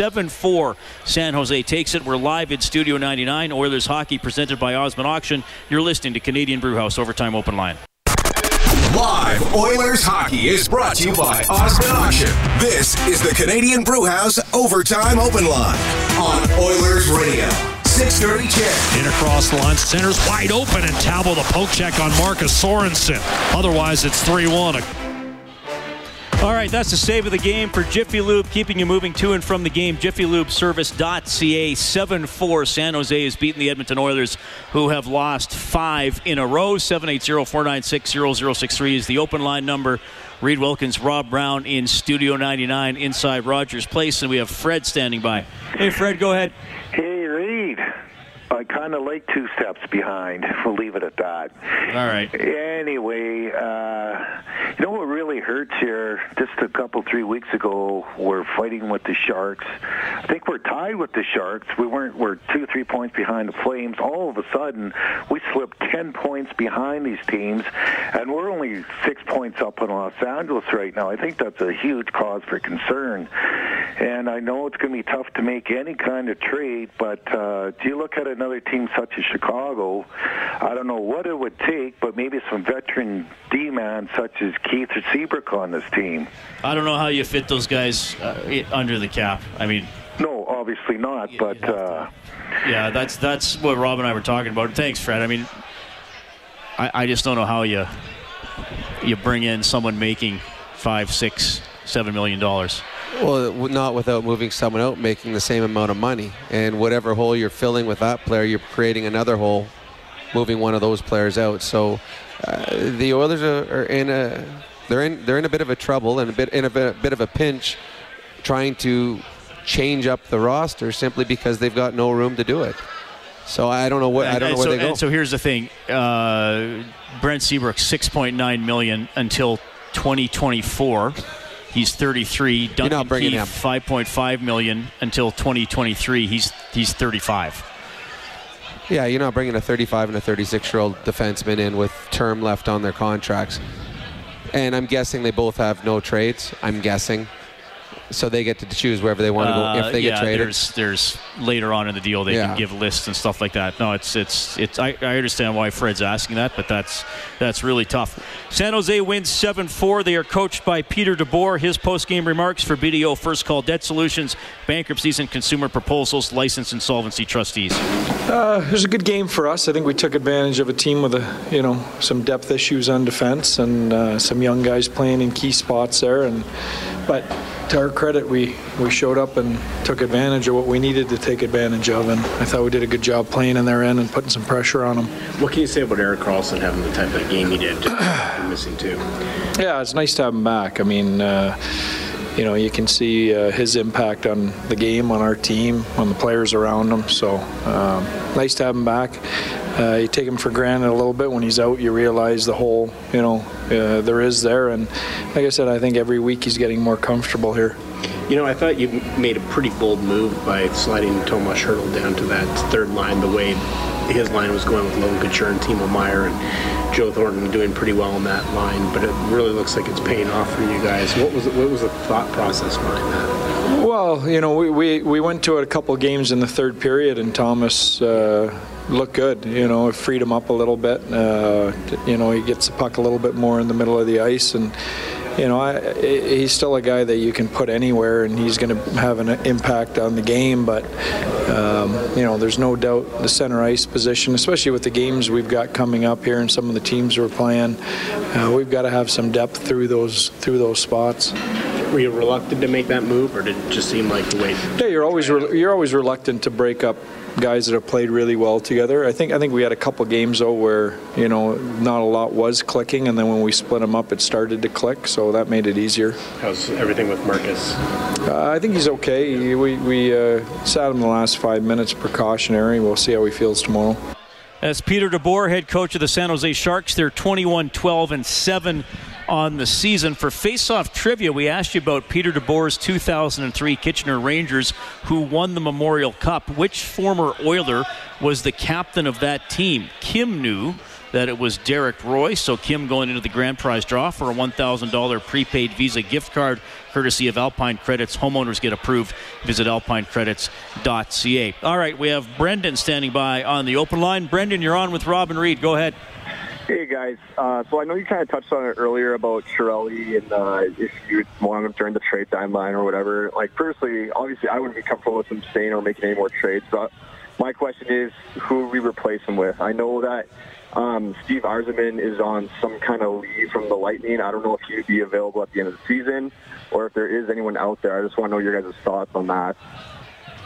7 4. San Jose takes it. We're live in Studio 99. Oilers hockey presented by Osmond Auction. You're listening to Canadian Brewhouse Overtime Open Line. Live Oilers hockey is brought to you by Osmond Auction. This is the Canadian Brewhouse Overtime Open Line on Oilers Radio. 630 CHED. In across the line, center's wide open, and Talbot the poke check on Marcus Sorensen. Otherwise, it's 3 1. All right, that's the save of the game for Jiffy Lube, keeping you moving to and from the game. JiffyLubeService.ca 7 4. San Jose has beaten the Edmonton Oilers, who have lost five in a row. 780 496 0063 is the open line number. Reed Wilkins, Rob Brown in Studio 99 inside Rogers Place, and we have Fred standing by. Hey, Fred, go ahead. I kind of like two steps behind. We'll leave it at that. All right. Anyway, uh, you know what really hurts here? Just a couple, three weeks ago, we're fighting with the Sharks. I think we're tied with the Sharks. We weren't. We're two, three points behind the Flames. All of a sudden, we slipped ten points behind these teams, and we're only six points up in Los Angeles right now. I think that's a huge cause for concern. And I know it's going to be tough to make any kind of trade, but uh, do you look at another team such as Chicago? I don't know what it would take, but maybe some veteran D-man such as Keith or Seabrook on this team. I don't know how you fit those guys uh, under the cap. I mean, No, obviously not, but uh, yeah, that's that's what Rob and I were talking about. Thanks, Fred. I mean, I, I just don't know how you you bring in someone making five, six, seven million dollars. Well, not without moving someone out, making the same amount of money. And whatever hole you're filling with that player, you're creating another hole, moving one of those players out. So uh, the Oilers are, are in a they're in they're in a bit of a trouble and a bit in a bit, bit of a pinch, trying to change up the roster simply because they've got no room to do it. So I don't know what I don't know where so, they go. And so here's the thing: uh, Brent Seabrook, 6.9 million until 2024. He's 33. Duncan not bringing Keith, him. 5.5 million until 2023. He's he's 35. Yeah, you're not bringing a 35 and a 36 year old defenseman in with term left on their contracts. And I'm guessing they both have no trades. I'm guessing. So they get to choose wherever they want to go if they Uh, yeah, get traded. There's, there's later on in the deal they Yeah. can give lists and stuff like that. No, it's it's it's. I, I understand why Fred's asking that, but that's that's really tough. San Jose wins 7-4. They are coached by Peter DeBoer. His post-game remarks for BDO First Call Debt Solutions, bankruptcies and consumer proposals, license insolvency trustees. Uh, it was a good game for us. I think we took advantage of a team with a, you know, some depth issues on defense and uh, some young guys playing in key spots there. And but to our credit, we we showed up and took advantage of what we needed to take advantage of. And I thought we did a good job playing in their end and putting some pressure on them. What can you say about Erik Karlsson having the type of game he did? Missing two. Yeah, it's nice to have him back. I mean, uh, you know, you can see uh, his impact on the game, on our team, on the players around him. So um, nice to have him back. Uh, you take him for granted a little bit when he's out. You realize the whole, you know, uh, there is there. And like I said, I think every week he's getting more comfortable here. You know, I thought you made a pretty bold move by sliding Tomas Hertl down to that third line the way his line was going with Logan Couture and Timo Meier and Joe Thornton doing pretty well in that line, but it really looks like it's paying off for you guys. What was what was the thought process behind that? Well, you know, we, we, we went to a couple games in the third period, and Thomas uh, looked good. You know, freed him up a little bit. Uh, you know, he gets the puck a little bit more in the middle of the ice, and you know, I, he's still a guy that you can put anywhere, and he's going to have an impact on the game. But um, you know, there's no doubt the center ice position, especially with the games we've got coming up here, and some of the teams we're playing, uh, we've got to have some depth through those through those spots. Were you reluctant to make that move, or did it just seem like the way? Yeah, you're always re- you're always reluctant to break up guys that have played really well together. I think I think we had a couple games though where you know not a lot was clicking, and then when we split them up, it started to click, so that made it easier. How's everything with Marcus? Uh, I think he's okay. He- We we uh, sat him the last five minutes precautionary. We'll see how he feels tomorrow. As Peter DeBoer, head coach of the San Jose Sharks, they're 21 12 and 7 on the season. For face-off trivia, we asked you about Peter DeBoer's 2003 Kitchener Rangers, who won the Memorial Cup. Which former Oiler was the captain of that team? Kim knew that it was Derek Roy, so Kim going into the grand prize draw for a $1,000 prepaid Visa gift card, courtesy of Alpine Credits. Homeowners get approved. Visit alpinecredits.ca. All right, we have Brendan standing by on the open line. Brendan, you're on with Robin Reed. Go ahead. Hey guys, uh, so I know you kind of touched on it earlier about Chiarelli and uh, if you want him during the trade timeline or whatever. Like personally, obviously, I wouldn't be comfortable with him staying or making any more trades. But my question is, who we replace him with? I know that Um, Steve Yzerman is on some kind of leave from the Lightning. I don't know if he'd be available at the end of the season or if there is anyone out there. I just want to know your guys' thoughts on that.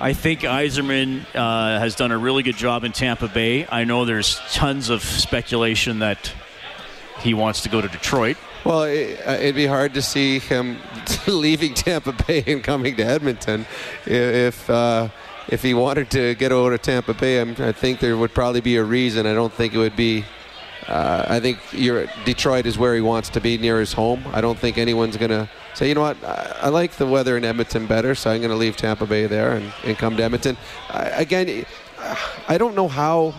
I think Yzerman uh, has done a really good job in Tampa Bay. I know there's tons of speculation that he wants to go to Detroit. Well, uh, it'd be hard to see him leaving Tampa Bay and coming to Edmonton if uh, if he wanted to get over to Tampa Bay. I'm, i think there would probably be a reason. I don't think it would be. Uh, I think Detroit is where he wants to be, near his home. I don't think anyone's going to say, you know what, I, I, like the weather in Edmonton better, so I'm going to leave Tampa Bay there and, and come to Edmonton. I, again, I don't know how,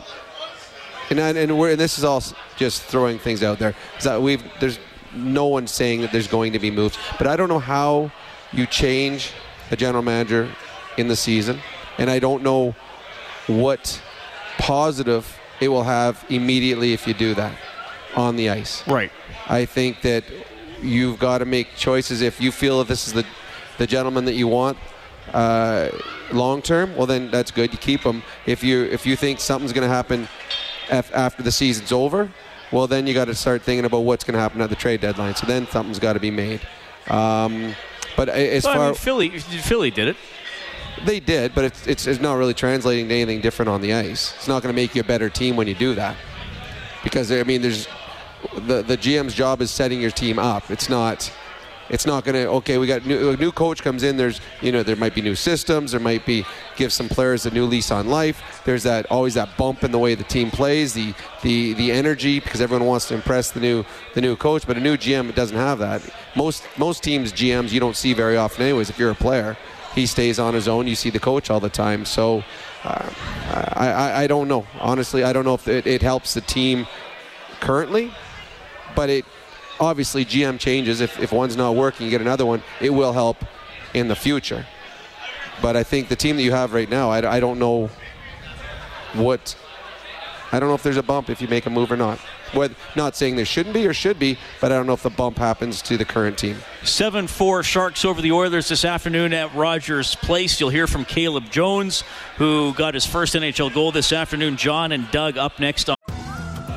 and, and, and, this is all just throwing things out there. That we've there's no one saying that there's going to be moves, but I don't know how you change a general manager in the season, and I don't know what positive it will have immediately if you do that on the ice. Right. I think that you've got to make choices. If you feel that this is the, the gentleman that you want uh, long term, well then that's good. You keep him. If you if you think something's going to happen af- after the season's over, well then you got to start thinking about what's going to happen at the trade deadline. So then something's got to be made. Um, but as well, far I mean, Philly, Philly did it. They did, but it's, it's, it's not really translating to anything different on the ice. It's not going to make you a better team when you do that, because I mean, there's the the GM's job is setting your team up. It's not it's not going to okay we got new, a new coach comes in there's you know there might be new systems there might be give some players a new lease on life. There's that always that bump in the way the team plays the the the energy because everyone wants to impress the new the new coach but a new GM doesn't have that. Most most teams GMs you don't see very often anyways if you're a player he stays on his own you see the coach all the time. So uh, I, I, I don't know. Honestly I don't know if it, it helps the team currently but it obviously GM changes. If, if one's not working, you get another one. It will help in the future. But I think the team that you have right now, I, I don't know what. I don't know if there's a bump if you make a move or not. With, not saying there shouldn't be or should be, but I don't know if the bump happens to the current team. 7 4 Sharks over the Oilers this afternoon at Rogers Place. You'll hear from Caleb Jones, who got his first NHL goal this afternoon. John and Doug up next on.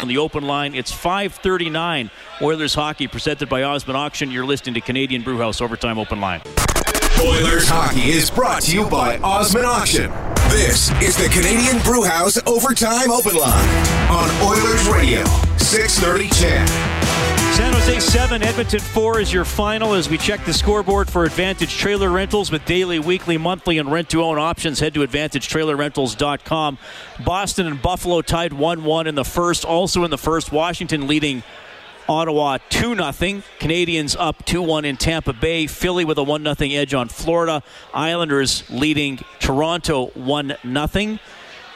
On the open line. It's 539 Oilers hockey presented by Osmond Auction. You're listening to Canadian Brewhouse Overtime Open Line. Oilers hockey is brought to you by Osmond Auction. This is the Canadian Brewhouse Overtime Open Line on Oilers Radio, 630 CHED. San Jose 7, Edmonton 4 is your final as we check the scoreboard for Advantage Trailer Rentals with daily, weekly, monthly, and rent to own options. Head to AdvantageTrailerRentals.com. Boston and Buffalo tied 1 1 in the first. Also in the first, Washington leading Ottawa 2 0. Canadiens up 2 1 in Tampa Bay. Philly with a 1 0 edge on Florida. Islanders leading Toronto 1 0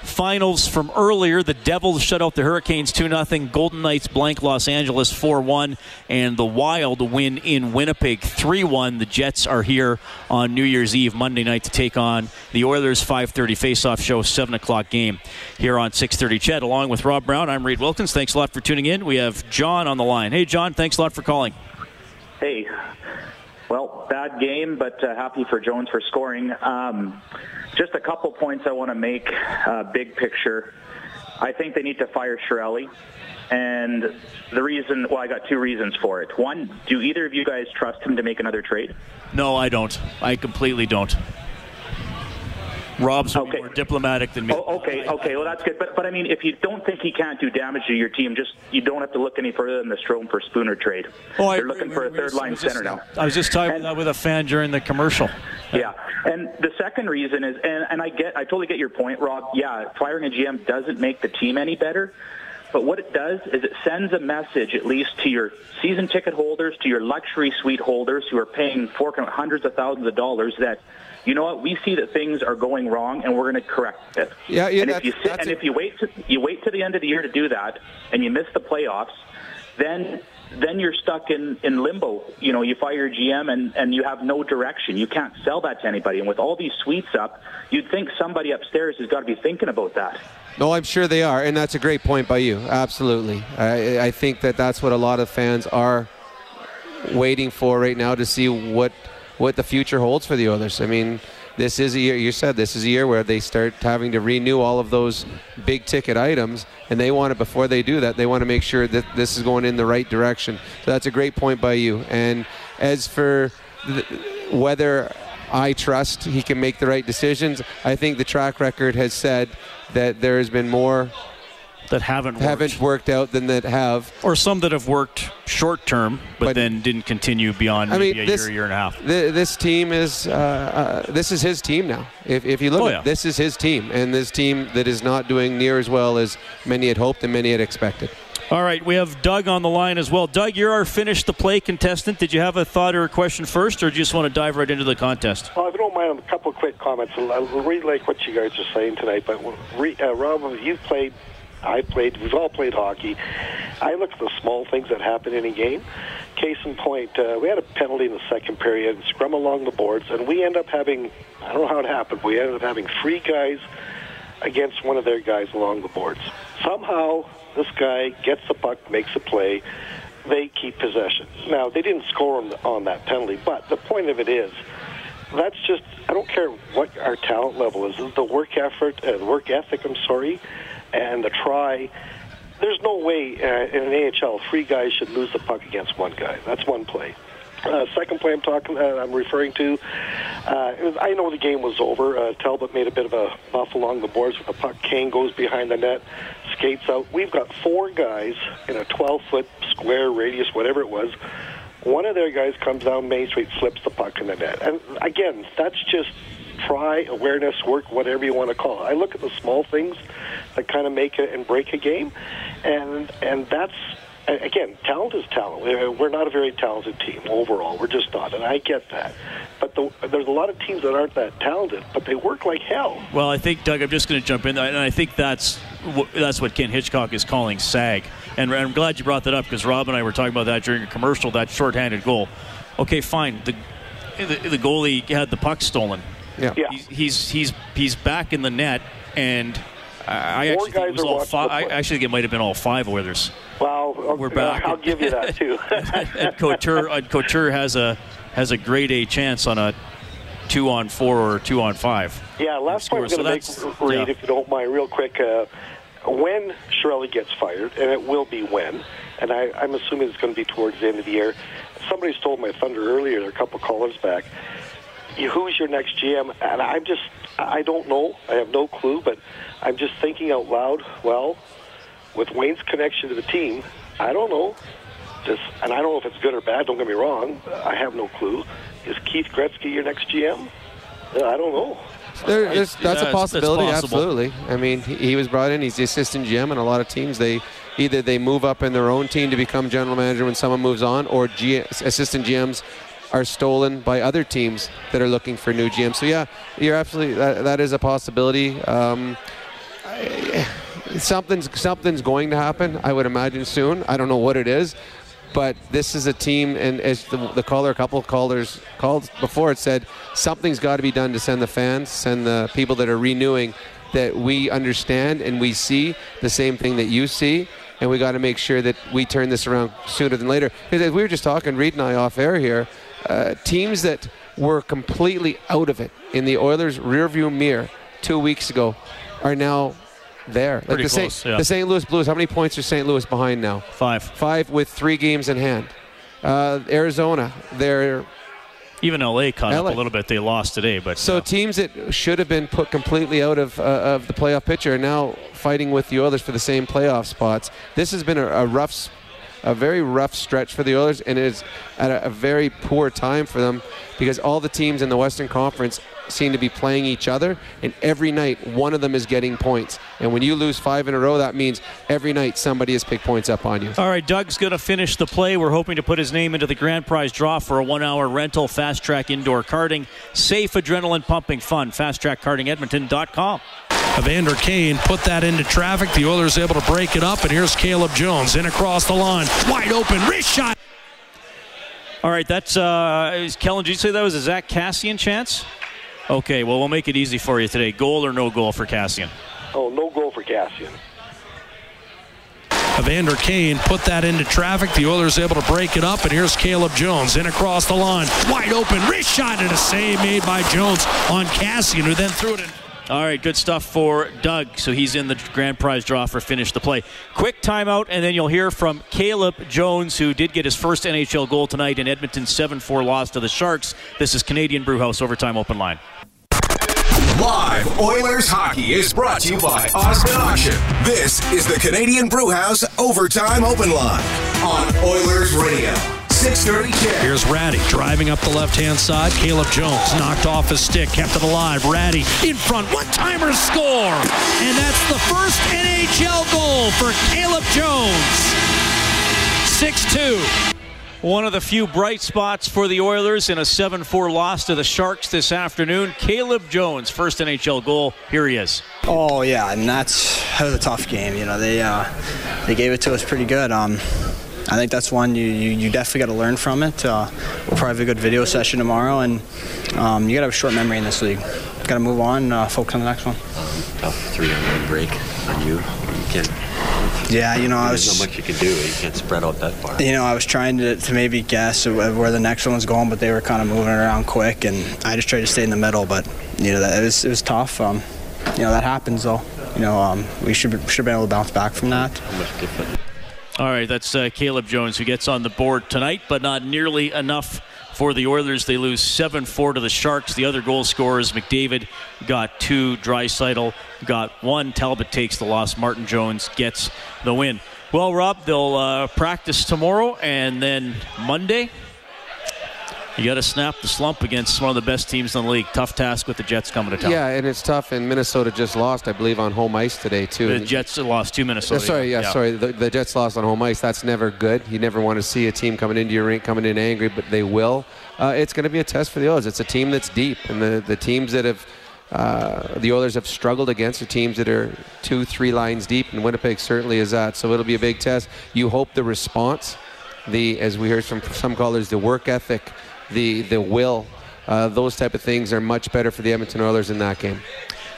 finals from earlier. The Devils shut out the Hurricanes 2 0. Golden Knights blank Los Angeles 4 1. And the Wild win in Winnipeg 3 1. The Jets are here on New Year's Eve, Monday night, to take on the Oilers 5.30 face-off show, 7 o'clock game here on 6.30 CHED. Along with Rob Brown, I'm Reed Wilkins. Thanks a lot for tuning in. We have John on the line. Hey, John, thanks a lot for calling. Hey. Well, bad game, but uh, happy for Jones for scoring. Um, just a couple points I want to make, uh, big picture. I think they need to fire Chiarelli. And the reason, well, I got two reasons for it. One, do either of you guys trust him to make another trade? No, I don't. I completely don't. Rob's okay. more diplomatic than me. Oh, okay, okay, well that's good. But but I mean, if you don't think he can't do damage to your team, just you don't have to look any further than the Strome for Spooner trade. Oh, They're looking for a third line center now. I was just talking and, with a fan during the commercial. Yeah, and the second reason is, and, and I get, I totally get your point, Rob. Yeah, firing a GM doesn't make the team any better. but what it does is it sends a message, at least to your season ticket holders, to your luxury suite holders who are paying out hundreds of thousands of dollars that you know what? We see that things are going wrong, and we're going to correct it. Yeah, yeah. and if you sit, and if you wait, to, you wait to the end of the year to do that, and you miss the playoffs, then then you're stuck in, in limbo. You know, you fire your GM and, and you have no direction. You can't sell that to anybody. And with all these suites up, you'd think somebody upstairs has got to be thinking about that. No, I'm sure they are, and that's a great point by you. Absolutely, I, I think that that's what a lot of fans are waiting for right now to see what what the future holds for the Oilers. I mean, this is a year. You said this is a year where they start having to renew all of those big ticket items, and they want to before they do that, they want to make sure that this is going in the right direction. So that's a great point by you. And as for the, whether I trust he can make the right decisions, I think the track record has said that there has been more that haven't worked. haven't worked out than that have. Or some that have worked short term, but, then didn't continue beyond I maybe mean, a this, year, year and a half. th- this team is uh, uh, this is his team now. If, if you look Oh, at yeah. this is his team, and this team that is not doing near as well as many had hoped and many had expected. All right, we have Doug on the line as well. Doug, you're our finish the play contestant. Did you have a thought or a question first, or do you just want to dive right into the contest? Well, if you don't mind, a couple of quick comments. I really like what you guys are saying tonight, but re, uh, Rob, you've played, I played, we've all played hockey. I look at the small things that happen in a game. Case in point, uh, we had a penalty in the second period, scrum along the boards, and we end up having, I don't know how it happened, we ended up having three guys against one of their guys along the boards. Somehow, this guy gets the puck, makes a play. They keep possession. Now, they didn't score on, on that penalty, but the point of it is, that's just, I don't care what our talent level is. The work effort, uh, work ethic, I'm sorry, and the try. There's no way uh, in an AHL three guys should lose the puck against one guy. That's one play. Uh, second play I'm talking, uh, I'm referring to. Uh, was, I know the game was over. Uh, Talbot made a bit of a buff along the boards with the puck. Kane goes behind the net, skates out. We've got four guys in a 12-foot square radius, whatever it was. One of their guys comes down Main Street, slips the puck in the net. And again, that's just try, awareness, work, whatever you want to call it. I look at the small things that kind of make it and break a game, and and that's again, talent is talent. We're not a very talented team overall. We're just not, and I get that. But the, there's a lot of teams that aren't that talented, but they work like hell. Well, I think Doug, I'm just going to jump in, and I think that's that's what Ken Hitchcock is calling sag. And I'm glad you brought that up because Rob and I were talking about that during a commercial. That shorthanded goal. Okay, fine. The the, the goalie had the puck stolen. Yeah. He's, he's he's he's back in the net, and I I Four actually think it was all five. I actually think it might have been all five Oilers. Well, We're uh, back. I'll give you that too. and Couture, and Couture has a has a grade A chance on a two on four or two on five. Yeah, last point I'm going to that's- make, Reed, yeah. if you don't mind, real quick. Uh, when Shirley gets fired, and it will be when, and I, I'm assuming it's going to be towards the end of the year. Somebody stole my thunder earlier. There are a couple callers back. You, who's your next GM? And I'm just, I don't know. I have no clue, but I'm just thinking out loud. Well, with Wayne's connection to the team, I don't know. Just, and I don't know if it's good or bad. Don't get me wrong. I have no clue. Is Keith Gretzky your next GM? Uh, I don't know. There, there's, that's Yeah, a it's- it's possibility. Absolutely. I mean, he, he was brought in. He's the assistant GM, and a lot of teams they either they move up in their own team to become general manager when someone moves on, or G, assistant GMs are stolen by other teams that are looking for new GMs. So yeah, you're absolutely that, that is a possibility. Um, I- something's something's going to happen. I would imagine soon. I don't know what it is. But this is a team, and as the, the caller, a couple of callers called before, it said something's got to be done to send the fans, send the people that are renewing, that we understand and we see the same thing that you see, and we got to make sure that we turn this around sooner than later. Because as we were just talking, Reed and I off air here, uh, teams that were completely out of it in the Oilers' rearview mirror two weeks ago are now there. Like Pretty the, close, St. yeah. the St. Louis Blues, how many points are St. Louis behind now? Five. Five with three games in hand. Uh, Arizona, they're Even LA caught LA. up a little bit. They lost today, but so teams that should have been put completely out of uh, of the playoff picture are now fighting with the Oilers for the same playoff spots. This has been a, a rough, a very rough stretch for the Oilers, and it is at a, a very poor time for them because all the teams in the Western Conference seem to be playing each other, and every night one of them is getting points. And when you lose five in a row, that means every night somebody has picked points up on you. All right, Doug's going to finish the play. We're hoping to put his name into the grand prize draw for a one hour rental, fast track indoor karting, safe, adrenaline pumping fun. FastTrackKartingEdmonton.com. Evander Kane put that into traffic. The Oilers able to break it up, and here's Caleb Jones in across the line. Wide open, wrist shot. All right, that's uh, Kellen. Did you say that was a Zack Kassian chance? Okay, well we'll make it easy for you today. Goal or no goal for Kassian? Oh, no goal for Kassian. Evander Kane put that into traffic. The Oilers able to break it up, and here's Caleb Jones in across the line. Wide open, wrist shot, and a save made by Jones on Kassian, who then threw it in. All right, good stuff for Doug. So he's in the grand prize draw for finish the play. Quick timeout, and then you'll hear from Caleb Jones, who did get his first NHL goal tonight in Edmonton's 7 4 loss to the Sharks. This is Canadian Brewhouse Overtime Open Line. Live Oilers hockey is brought to you by Osmond Auction. This is the Canadian Brewhouse Overtime Open Line on Oilers Radio. 630 CHED. Here's Rattie driving up the left hand side. Caleb Jones knocked off his stick, kept it alive. Rattie in front, one timer score. And that's the first NHL goal for Caleb Jones. 6 2. One of the few bright spots for the Oilers in a 7 4 loss to the Sharks this afternoon. Caleb Jones, first NHL goal. Here he is. Oh yeah, and that's that was a tough game. You know, they uh, they gave it to us pretty good. Um, I think that's one you, you, you definitely got to learn from it. Uh, we'll probably have a good video session tomorrow, and um, you got to have a short memory in this league. Got to move on, uh, focus on the next one. Tough three-on-one break on you. You can't. Yeah, you know, I was. There's not much you can do. You can't spread out that far. You know, I was trying to, to maybe guess where the next one was going, but they were kind of moving around quick, and I just tried to stay in the middle. But you know, that it was it was tough. Um, you know, that happens though. You know, um, we should should have been able to bounce back from that. All right, that's uh, Caleb Jones who gets on the board tonight, but not nearly enough for the Oilers. They lose 7 4 to the Sharks. The other goal scorers, McDavid got two, Draisaitl got one. Talbot takes the loss. Martin Jones gets the win. Well, Rob, they'll uh, practice tomorrow and then Monday. You got to snap the slump against one of the best teams in the league. Tough task with the Jets coming to town. Yeah, and it's tough. And Minnesota just lost, I believe, on home ice today too. The Jets lost to Uh, Minnesota. sorry, yeah, sorry. The, the Jets lost on home ice. That's never good. You never want to see a team coming into your rink coming in angry, but they will. Uh, it's going to be a test for the Oilers. It's a team that's deep, and the, the teams that have uh, the Oilers have struggled against the teams that are two, three lines deep, and Winnipeg certainly is that. So it'll be a big test. You hope the response, the as we heard from some callers, the work ethic, the the will, uh, those type of things are much better for the Edmonton Oilers in that game.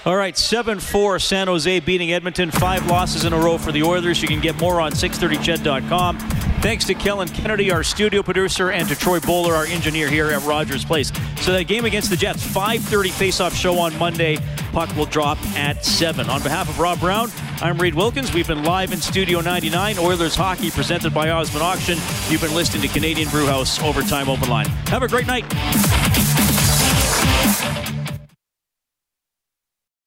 All right, 7 4 San Jose beating Edmonton. Five losses in a row for the Oilers. You can get more on 630ched.com. Thanks to Kellen Kennedy, our studio producer, and to Troy Bowler, our engineer here at Rogers Place. So that game against the Jets, 5:30 face-off show on Monday. Puck will drop at 7. On behalf of Rob Brown, I'm Reed Wilkins. We've been live in Studio 99, Oilers hockey presented by Osmond Auction. You've been listening to Canadian Brewhouse Overtime Open Line. Have a great night.